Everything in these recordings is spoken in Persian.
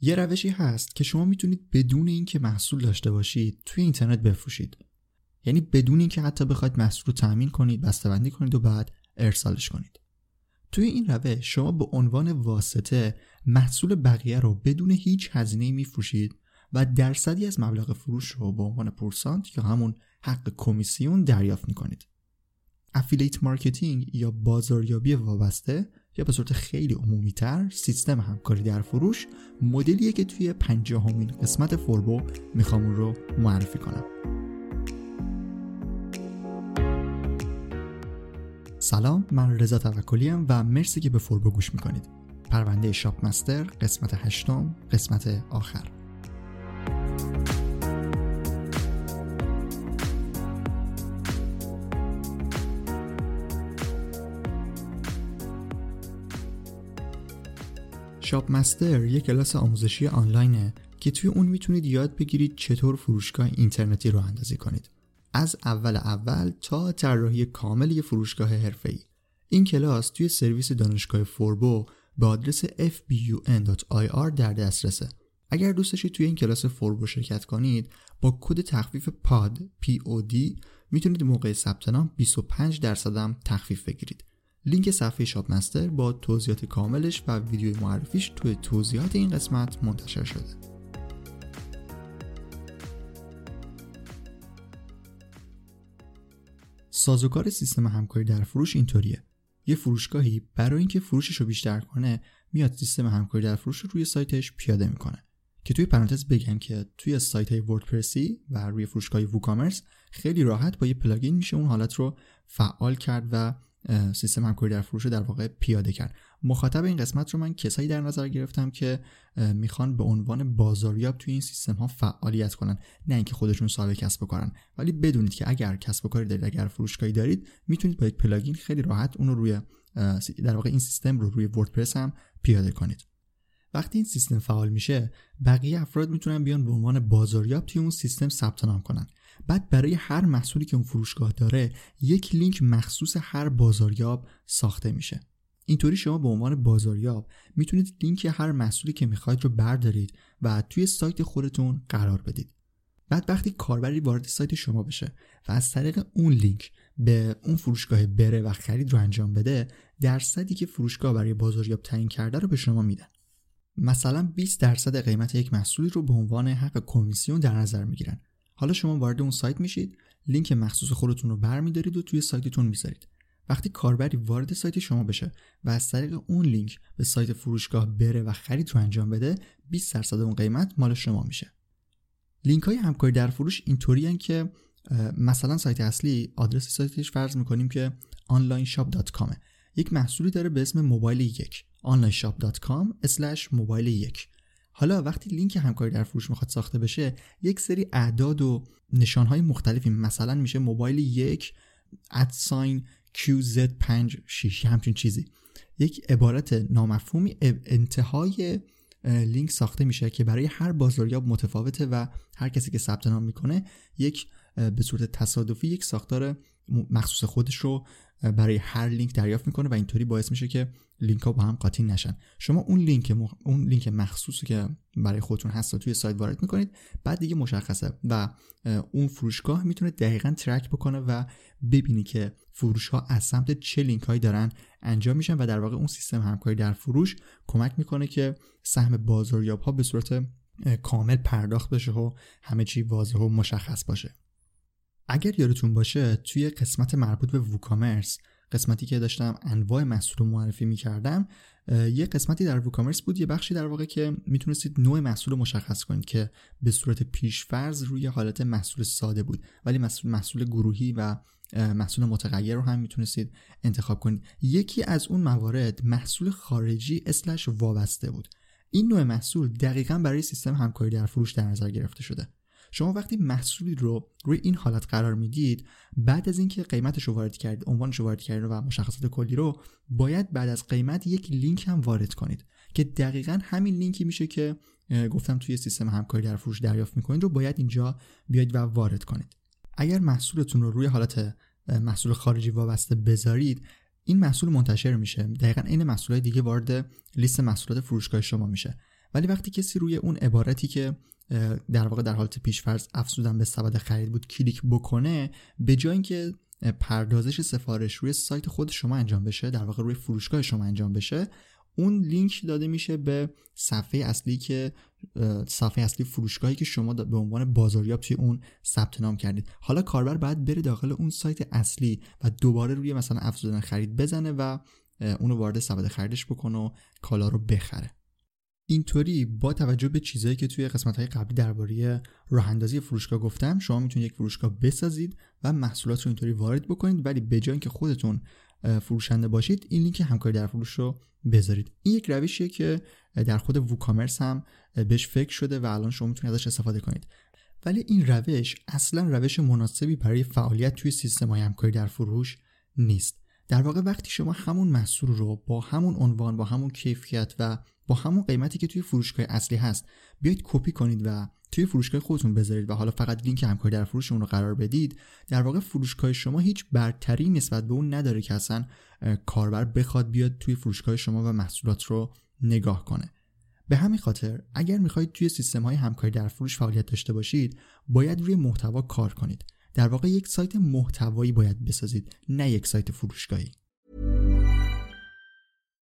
یه روشی هست که شما می‌تونید بدون اینکه محصول داشته باشید توی اینترنت بفروشید. یعنی بدون اینکه حتی بخواید محصول رو تأمین کنید، بسته‌بندی کنید و بعد ارسالش کنید. توی این روش شما به عنوان واسطه محصول بقیه رو بدون هیچ هزینه میفروشید و درصدی از مبلغ فروش رو به عنوان پورسانت یا همون حق کمیسیون دریافت می‌کنید. affiliate marketing یا بازاریابی وابسته به صورت خیلی عمومی تر سیستم همکاری در فروش مدلیه که توی پنجاهمین قسمت فوربو می‌خوام رو معرفی کنم. سلام من رضا توکلی و مرسی که به فوربو گوش می‌کنید پرونده شاپ مستر قسمت هشتم قسمت آخر شاپ مستر یک کلاس آموزشی آنلاینه که توی اون می‌تونید یاد بگیرید چطور فروشگاه اینترنتی رو اندازی کنید. از اول اول تا طراحی کامل یه فروشگاه حرفه‌ای. این کلاس توی سرویس دانشگاه فوربو به آدرس fbun.ir در دسترسه. اگر دوست داشتید توی این کلاس فوربو شرکت کنید با کد تخفیف پاد POD می‌تونید موقع ثبت نام 25 درصد هم تخفیف بگیرید. لینک صفحه شاپ مستر با توضیحات کاملش و ویدیوی معرفیش توی توضیحات این قسمت منتشر شده. سازوکار سیستم همکاری در فروش اینطوریه. یه فروشگاهی برای اینکه فروشش رو بیشتر کنه میاد سیستم همکاری در فروش رو روی سایتش پیاده می‌کنه. که توی پرانتز بگم که توی سایت های وردپرسی و روی فروشگاه ووکامرس خیلی راحت با یه پلاگین میشه اون حالت رو فعال کرد و سیستم همکاری در فروش رو در واقع پیاده کرد. مخاطب این قسمت رو من کسایی در نظر گرفتم که می‌خوان به عنوان بازاریاب توی این سیستم ها فعالیت کنن. نه اینکه خودشون صاحب کسب و کارن. ولی بدونید که اگر کسب و کاری دارید اگر فروشگاهی دارید می‌تونید با یک plugin خیلی راحت اون رو روی در واقع این سیستم رو روی وردپرس هم پیاده کنید. وقتی این سیستم فعال میشه بقیه افراد می‌تونن بیان به عنوان بازاریاب توی اون سیستم ثبت نام کنن. بعد برای هر محصولی که اون فروشگاه داره یک لینک مخصوص هر بازاریاب ساخته میشه. اینطوری شما به عنوان بازاریاب می‌تونید لینک هر محصولی که می‌خواید رو بردارید و توی سایت خودتون قرار بدید. بعد وقتی کاربری وارد سایت شما بشه و از طریق اون لینک به اون فروشگاه بره و خرید رو انجام بده درصدی که فروشگاه برای بازاریاب تعیین کرده رو به شما میدن. مثلا 20 درصد قیمت یک محصولی رو به عنوان حق کمیسیون در نظر می‌گیرن. حالا شما وارد اون سایت میشید لینک مخصوص خودتون رو برمیدارید و توی سایتتون می‌ذارید. وقتی کاربری وارد سایت شما بشه و از طریق اون لینک به سایت فروشگاه بره و خرید رو انجام بده 20 درصد اون قیمت مال شما میشه. لینک های همکاری در فروش اینطوری که مثلا سایت اصلی آدرس سایتش فرض می‌کنیم که onlineshop.com یک محصولی داره به اسم موبایل یک. onlineshop.com موبایل یک. حالا وقتی لینک همکاری در فروش می‌خواد ساخته بشه یک سری اعداد و نشانهای مختلفی مثلا میشه موبایل یک at sign QZ56 همچین چیزی. یک عبارت نامفهومی انتهای لینک ساخته میشه که برای هر بازاریاب متفاوته و هر کسی که ثبت نام می‌کنه یک به صورت تصادفی یک ساختار مخصوص خودش رو برای هر لینک دریافت می‌کنه و اینطوری باعث میشه که لینک ها با هم قاطی نشن. شما اون لینک اون لینک مخصوصی که برای خودتون هست توی سایت وارد می‌کنید بعد دیگه مشخصه و اون فروشگاه می‌تونه دقیقا ترک بکنه و ببینی که فروش ها از سمت چه لینک هایی دارن انجام میشن و در واقع اون سیستم همکاری در فروش کمک می‌کنه که سهم بازاریاب ها به صورت کامل پرداخت بشه و همه چی واضح و مشخص باشه. اگر یادتون باشه توی قسمت مربوط به ووکامرس قسمتی که داشتم انواع محصول معرفی می‌کردم یه قسمتی در ووکامرس بود یه بخشی در واقع که می‌تونستید نوع محصول رو مشخص کنید که به صورت پیشفرض روی حالت محصول ساده بود. ولی محصول محصول گروهی و محصول متغیر رو هم می‌تونستید انتخاب کنید. یکی از اون موارد محصول خارجی اسلش وابسته بود. این نوع محصول دقیقا برای سیستم همکاری در فروش در نظر گرفته شده. شما وقتی محصولی رو روی این حالت قرار می‌دید بعد از اینکه قیمتش رو وارد کردید عنوانش رو وارد کردید و مشخصات کلی رو باید بعد از قیمت یک لینک هم وارد کنید که دقیقا همین لینکی میشه که گفتم توی سیستم همکاری در فروش دریافت می‌کنید رو باید اینجا بیاید و وارد کنید. اگر محصولتون رو روی حالت محصول خارجی وابسته بذارید این محصول منتشر میشه. دقیقا این محصولات دیگه وارد لیست محصولات فروشگاه شما میشه. ولی وقتی کسی روی اون عبارتی که در واقع در حالت پیشفرض افزودن به سبد خرید بود کلیک بکنه به جای اینکه پردازش سفارش روی سایت خود شما انجام بشه در واقع روی فروشگاه شما انجام بشه اون لینک داده میشه به صفحه اصلی که صفحه اصلی فروشگاهی که شما به عنوان بازاریاب توی اون ثبت نام کردید. حالا کاربر باید بره داخل اون سایت اصلی و دوباره روی مثلا افزودن خرید بزنه و اونو وارد سبد خریدش بکنه و کالا رو بخره. اینطوری با توجه به چیزهایی که توی قسمت های قبلی درباره راه اندازی فروشگاه گفتم شما می‌تونید یک فروشگاه بسازید و محصولات رو اینطوری وارد بکنید ولی به جای اینکه خودتون فروشنده باشید این لینک همکاری در فروش رو بذارید. این یک روشیه که در خود ووکامرس هم بهش فکر شده و الان شما می‌تونید ازش استفاده کنید. ولی این روش اصلا روش مناسبی برای فعالیت توی سیستم های همکاری در فروش نیست. در واقع وقتی شما همون محصول رو با همون عنوان با همون کیفیت و با همون قیمتی که توی فروشگاه اصلی هست بیاید کپی کنید و توی فروشگاه خودتون بذارید و حالا فقط لینک همکاری در فروش اون رو قرار بدید در واقع فروشگاه شما هیچ برتری نسبت به اون نداره که اصلا کاربر بخواد بیاد توی فروشگاه شما و محصولات رو نگاه کنه. به همین خاطر اگر می‌خواهید توی سیستم های همکاری در فروش فعالیت داشته باشید باید روی محتوا کار کنید. در واقع یک سایت محتوایی باید بسازید نه یک سایت فروشگاهی.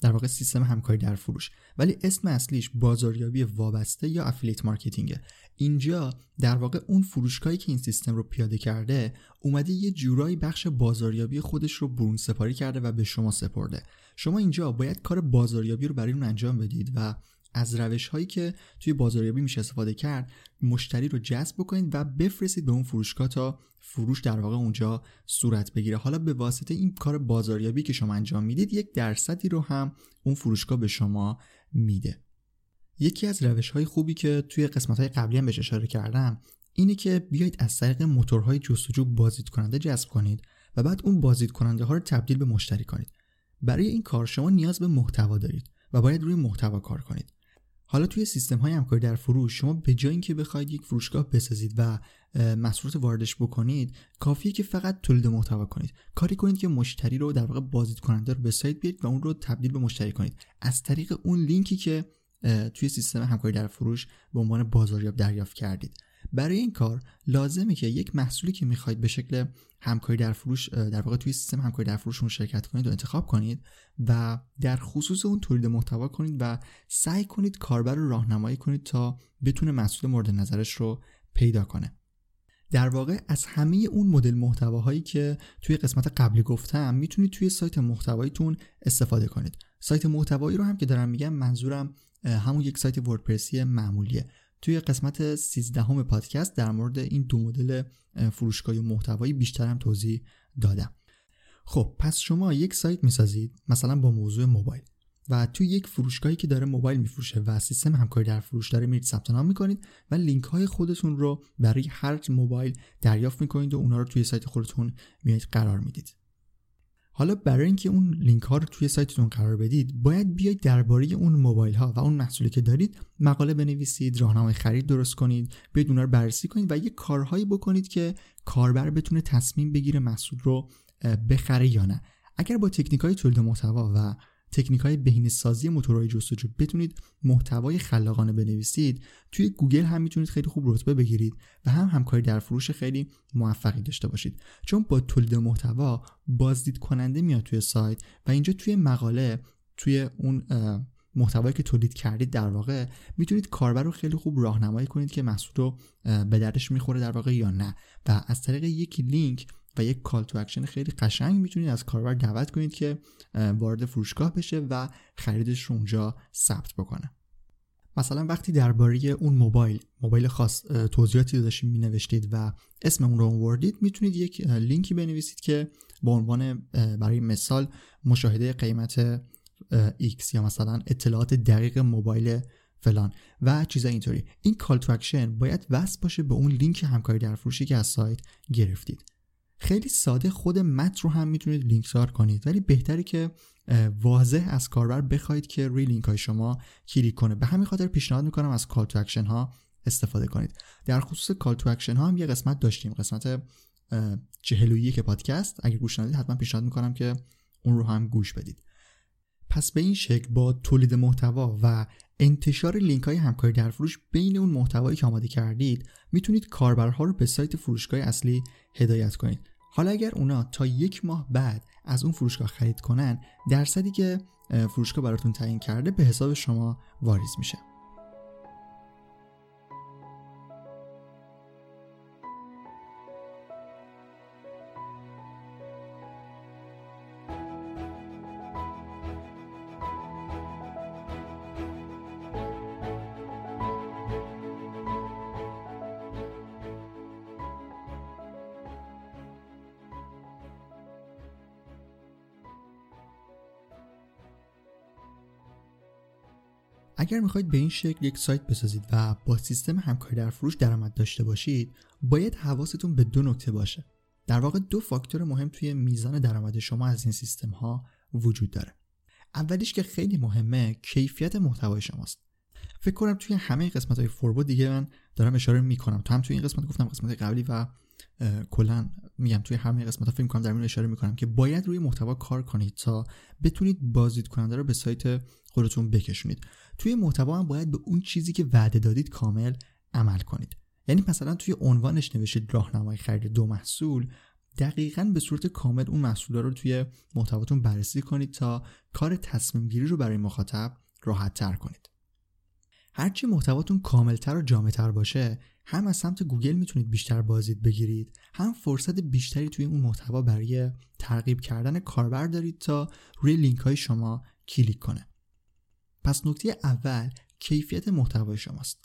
در واقع سیستم همکاری در فروش. ولی اسم اصلیش بازاریابی وابسته یا افیلیت مارکتینگه. اینجا در واقع اون فروشگاهی که این سیستم رو پیاده کرده اومده یه جورایی بخش بازاریابی خودش رو برون سپاری کرده و به شما سپرده. شما اینجا باید کار بازاریابی رو برای اون انجام بدید و از روش هایی که توی بازاریابی میشه استفاده کرد مشتری رو جذب بکنید و بفرستید به اون فروشگاه تا فروش در واقع اونجا صورت بگیره. حالا به واسطه این کار بازاریابی که شما انجام می‌دید یک درصدی رو هم اون فروشگاه به شما میده. یکی از روش های خوبی که توی قسمت های قبلی هم بهش اشاره کردم اینه که بیایید از طریق موتورهای جستجو بازدید کننده جذب کنید و بعد اون بازدید کننده ها رو تبدیل به مشتری کنید. برای این کار شما نیاز به محتوا دارید و باید روی محتوا کار کنید. حالا توی سیستم های همکاری در فروش شما به جای اینکه بخواید یک فروشگاه بسازید و محصولات واردش بکنید کافیه که فقط تولید محتوا کنید. کاری کنید که مشتری رو در واقع بازدید کننده رو به سایت بیارید و اون رو تبدیل به مشتری کنید. از طریق اون لینکی که توی سیستم همکاری در فروش به عنوان بازاریاب دریافت کردید. برای این کار لازمه که یک محصولی که می‌خواید به شکل همکاری در فروش در واقع توی سیستم همکاری در فروش شرکت کنید و انتخاب کنید و در خصوص اون تولید محتوا کنید و سعی کنید کاربر رو راهنمایی کنید تا بتونه محصول مورد نظرش رو پیدا کنه. در واقع از همه اون مدل محتواهایی که توی قسمت قبلی گفتم می‌تونید توی سایت محتواییتون استفاده کنید. سایت محتوایی رو هم که دارم میگم منظورم همون یک سایت وردپرسی معمولیه. توی قسمت 13 همه پادکست در مورد این دو مدل فروشگاه محتوایی بیشتر هم توضیح دادم. خب پس شما یک سایت می‌سازید مثلا با موضوع موبایل و توی یک فروشگاهی که داره موبایل میفروشه و سیستم همکاری در فروش داره میرید ثبت نام می‌کنید و لینک های خودتون رو برای هر موبایل دریافت می‌کنید و اونا رو توی سایت خودتون میایید قرار می‌دید. حالا برای اینکه اون لینک ها رو توی سایتتون قرار بدید باید بیاید درباره اون موبایل ها و اون محصولی که دارید مقاله بنویسید راهنمای خرید درست کنید بیاید رو بررسی کنید و یه کارهایی بکنید که کاربر بتونه تصمیم بگیره محصول رو بخره یا نه. اگر با تکنیک های تولید محتوا و تکنیک های بهینه سازی موتورهای جستجو. بتونید محتوای خلاقانه بنویسید. توی گوگل هم می‌تونید خیلی خوب رتبه بگیرید و هم همکاری در فروش خیلی موفقی داشته باشید. چون با تولید محتوا بازدید کننده میاد توی سایت و اینجا توی مقاله توی اون محتوایی که تولید کردید در واقع می‌تونید کاربر رو خیلی خوب راهنمایی کنید که محصول رو به دردش می‌خوره در واقع یا نه. و از طریق یک لینک و یک call to action خیلی قشنگ می‌تونید از کاربر دعوت کنید که وارد فروشگاه بشه و خریدش رو اونجا ثبت بکنه. مثلا وقتی درباره اون موبایل موبایل خاص توضیحاتی داشتید می نوشتید و اسم اون رو آوردید می‌تونید یک لینکی بنویسید که با عنوان برای مثال مشاهده قیمت X یا مثلا اطلاعات دقیق موبایل فلان و چیزای اینطوری. این call to action باید وصل باشه به اون لینک همکاری در فروشی که از سایت گرفتید. خیلی ساده خود متن رو هم می‌تونید لینک دار کنید. ولی بهتری که واضح از کاربر بخواید که روی لینک های شما کلیک کنه. به همین خاطر پیشنهاد می‌کنم از call to action ها استفاده کنید. در خصوص call to action ها هم یه قسمت داشتیم. قسمت چهل که پادکست. اگر گوش ندادید حتما پیشنهاد می‌کنم که اون رو هم گوش بدید. پس به این شکل با تولید محتوا و انتشار لینک های همکاری در فروش بین اون محتوایی که آماده کردید می‌تونید کاربرها رو به سایت فروشگاه اصلی هدایت کنید. حالا اگر اونا تا یک ماه بعد از اون فروشگاه خرید کنن درصدی که فروشگاه براتون تعیین کرده به حساب شما واریز میشه. اگر می‌خواید به این شکل یک سایت بسازید و با سیستم همکاری در فروش درآمد داشته باشید باید حواستون به دو نکته باشه. در واقع دو فاکتور مهم توی میزان درآمد شما از این سیستم ها وجود داره. اولیش که خیلی مهمه کیفیت محتوای شماست. فکر کنم توی همه قسمت های فوربو دیگه من دارم اشاره می‌کنم. تو هم توی این قسمت گفتم قسمت قبلی و کلا میگم توی همه قسمت ها فکر کنم در این اشاره می‌کنم که باید روی محتوا کار کنید تا بتونید بازدید کننده رو به سایت خودتون بکشونید. توی محتوا هم باید به اون چیزی که وعده دادید کامل عمل کنید. یعنی مثلا توی عنوانش نوشید راهنمای خرید دو محصول دقیقا به صورت کامل اون محصول رو توی محتواتون بررسی کنید تا کار تصمیم گیری رو برای مخاطب راحت تر کنید. هرچی محتواتون کاملتر و جامعتر باشه هم از سمت گوگل می‌تونید بیشتر بازدید بگیرید هم فرصت بیشتری توی اون محتوا برای ترغیب کردن کاربر دارید تا روی لینک های شما کلیک کنه. پس نکته اول کیفیت محتوای شماست.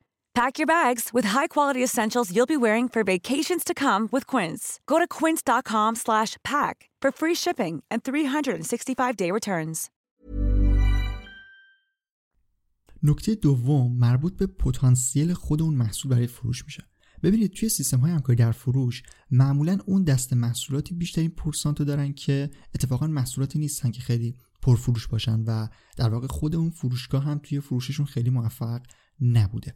Pack your bags with high-quality essentials you'll be wearing for vacations to come with Quince. Go to quince.com/pack for free shipping and 365-day returns. نکته دوم مربوط به پتانسیل خود اون محصول برای فروش میشه ببینید توی سیستم های همکاری در فروش معمولا اون دست محصولاتی بیشترین پرسانتو دارن که اتفاقا محصولاتی نیستن که خیلی پرفروش باشن و در واقع خود اون فروشگاه هم توی فروششون خیلی موفق نبوده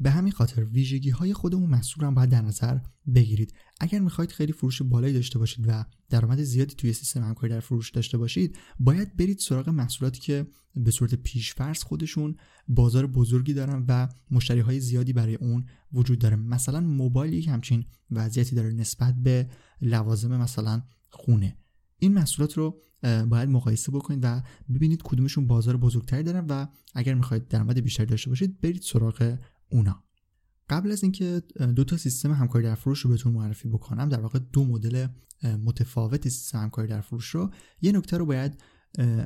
به همین خاطر ویژگی های خود اون محصول هم باید در نظر بگیرید. اگر می‌خواید خیلی فروش بالایی داشته باشید و درآمد زیادی توی سیستم همکاری در فروش داشته باشید باید برید سراغ محصولاتی که به صورت پیشفرض خودشون بازار بزرگی دارن و مشتری های زیادی برای اون وجود داره. مثلا موبایل یک همچین وضعیتی داره نسبت به لوازم مثلا خونه. این محصولات رو باید مقایسه بکنید و ببینید کدومشون بازار بزرگتری دارن و اگر می‌خواید درآمد بیشتری داشته باشید برید سراغ اونا. قبل از اینکه دو تا سیستم همکاری در فروش رو بهتون معرفی بکنم در واقع دو مدل متفاوت سیستم همکاری در فروش رو یه نکته رو باید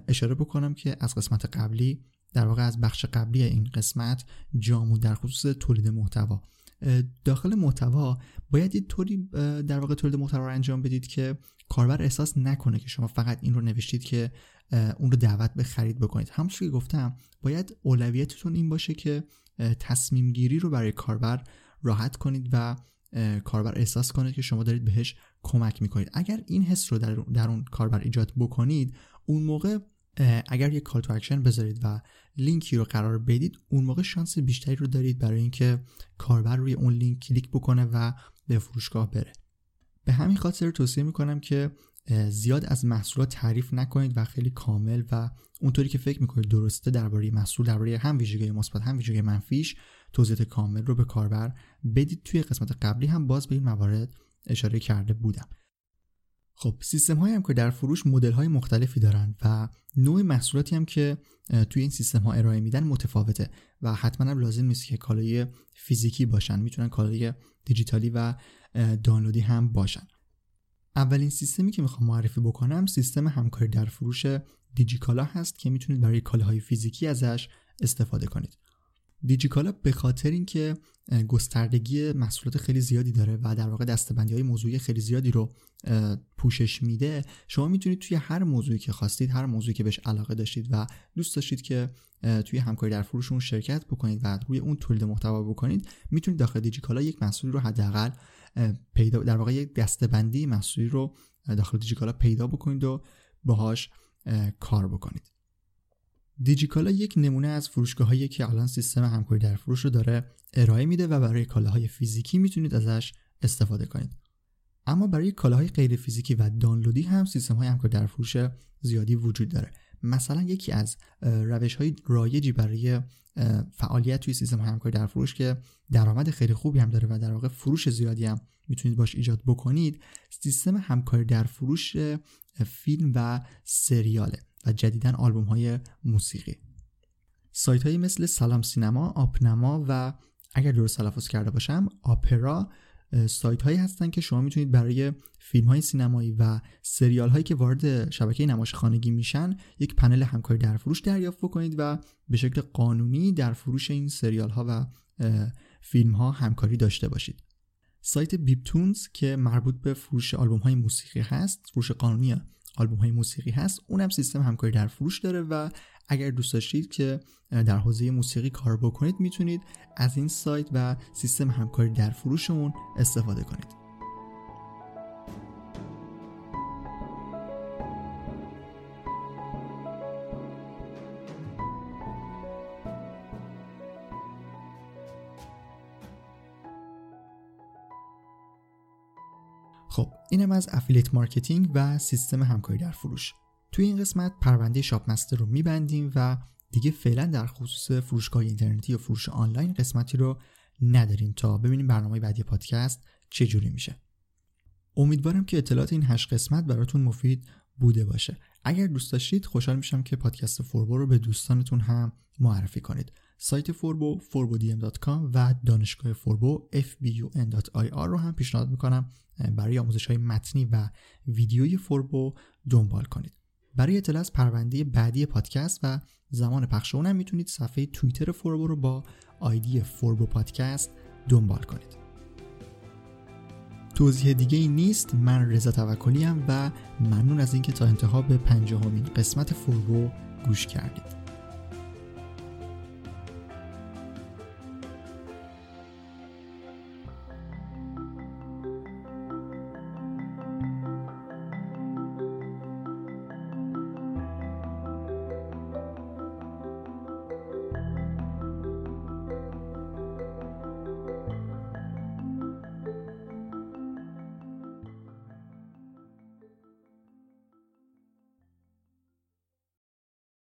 اشاره بکنم که از قسمت قبلی در واقع از بخش قبلی این قسمت جامو در خصوص تولید محتوا. داخل محتوا باید یه طوری در واقع تولید محتوا رو انجام بدید که کاربر احساس نکنه که شما فقط این رو نوشتید که اون رو دعوت به خرید بکنید. همونطور که گفتم باید اولویتتون این باشه که تصمیم گیری رو برای کاربر راحت کنید و کاربر احساس کنه که شما دارید بهش کمک می‌کنید. اگر این حس رو در, در اون کاربر ایجاد بکنید اون موقع اگر یک call to action بذارید و لینکی رو قرار بدید اون موقع شانس بیشتری رو دارید برای اینکه کاربر روی اون لینک کلیک بکنه و به فروشگاه بره. به همین خاطر توصیه می‌کنم که زیاد از محصولات تعریف نکنید و خیلی کامل و اونطوری که فکر می‌کنید درسته درباره محصول درباره هم ویژگی مثبت هم ویژگی منفیش توضیحات کامل رو به کاربر بدید. توی قسمت قبلی هم باز به این موارد اشاره کرده بودم. خب سیستم های همکاری در فروش مدل های مختلفی دارن و نوع محصولاتی هم که توی این سیستم ها ارائه میدن متفاوته و حتما هم لازم نیست که کالای فیزیکی باشن. می‌تونن کالای دیجیتالی و دانلودی هم باشن. اولین سیستمی که می‌خوام معرفی بکنم سیستم همکاری در فروش دیجیکالا هست که می‌تونید برای کالاهای فیزیکی ازش استفاده کنید. دیجیکالا به خاطر اینکه گستردگی محصولات خیلی زیادی داره و در واقع دستبندی های موضوعی خیلی زیادی رو پوشش میده شما می‌تونید توی هر موضوعی که خواستید هر موضوعی که بهش علاقه داشتید و دوست داشتید که توی همکاری در فروش اون شرکت بکنید و روی اون تولید محتوا بکنید می‌تونید داخل دیجیکالا یک محصولی رو حداقل پیدا در واقع یک دستبندی محصولی رو داخل دیجیکالا پیدا بکنید و باهاش کار بکنید. دیجیکالا یک نمونه از فروشگاه هایی که الان سیستم همکاری در فروش رو داره ارائه میده و برای کالاهای فیزیکی می‌تونید ازش استفاده کنید. اما برای کالاهای غیر فیزیکی و دانلودی هم سیستم های همکاری در فروش زیادی وجود داره. مثلا یکی از روش های رایجی برای فعالیت توی سیستم همکاری در فروش که درآمد خیلی خوبی هم داره و در واقع فروش زیادی هم می‌تونید باش ایجاد بکنید سیستم همکاری در فروش فیلم و سریاله. و جدیدا آلبوم های موسیقی. سایت های مثل سلام سینما، آپنما و اگر درست تلفظ کرده باشم آپرا سایت هایی هستن که شما می‌تونید برای فیلم های سینمایی و سریال هایی که وارد شبکه نمایش خانگی میشن یک پنل همکاری در فروش دریافت بکنید و به شکل قانونی در فروش این سریال ها و فیلم ها همکاری داشته باشید. سایت بیپتونز که مربوط به فروش آلبوم های موسیقی هست فروش قانونی آلبوم های موسیقی هست اونم سیستم همکاری در فروش داره و اگر دوست داشتید که در حوزه موسیقی کار بکنید می‌تونید از این سایت و سیستم همکاری در فروشمون استفاده کنید. اینم از affiliate marketing و سیستم همکاری در فروش. توی این قسمت پرونده شاپ مستر رو میبندیم و دیگه فعلا در خصوص فروشگاه اینترنتی و فروش آنلاین قسمتی رو نداریم تا ببینیم برنامه بعدی پادکست چه جوری میشه. امیدوارم که اطلاعات این هشت قسمت براتون مفید بوده باشه. اگر دوست داشتید خوشحال میشم که پادکست فوربو رو به دوستانتون هم معرفی کنید. سایت فوربو forbodm.com و دانشگاه فوربو fbun.ir رو هم پیشنهاد می‌کنم برای آموزش های متنی و ویدیوی فوربو دنبال کنید. برای اطلاع از پرونده بعدی پادکست و زمان پخش اونم می‌تونید صفحه توییتر فوربو رو با ID فوربو پادکست دنبال کنید. توضیح دیگه ای نیست. من رضا توکلی و ممنون از اینکه تا انتها به پنجاهمین قسمت فوربو گوش کردید.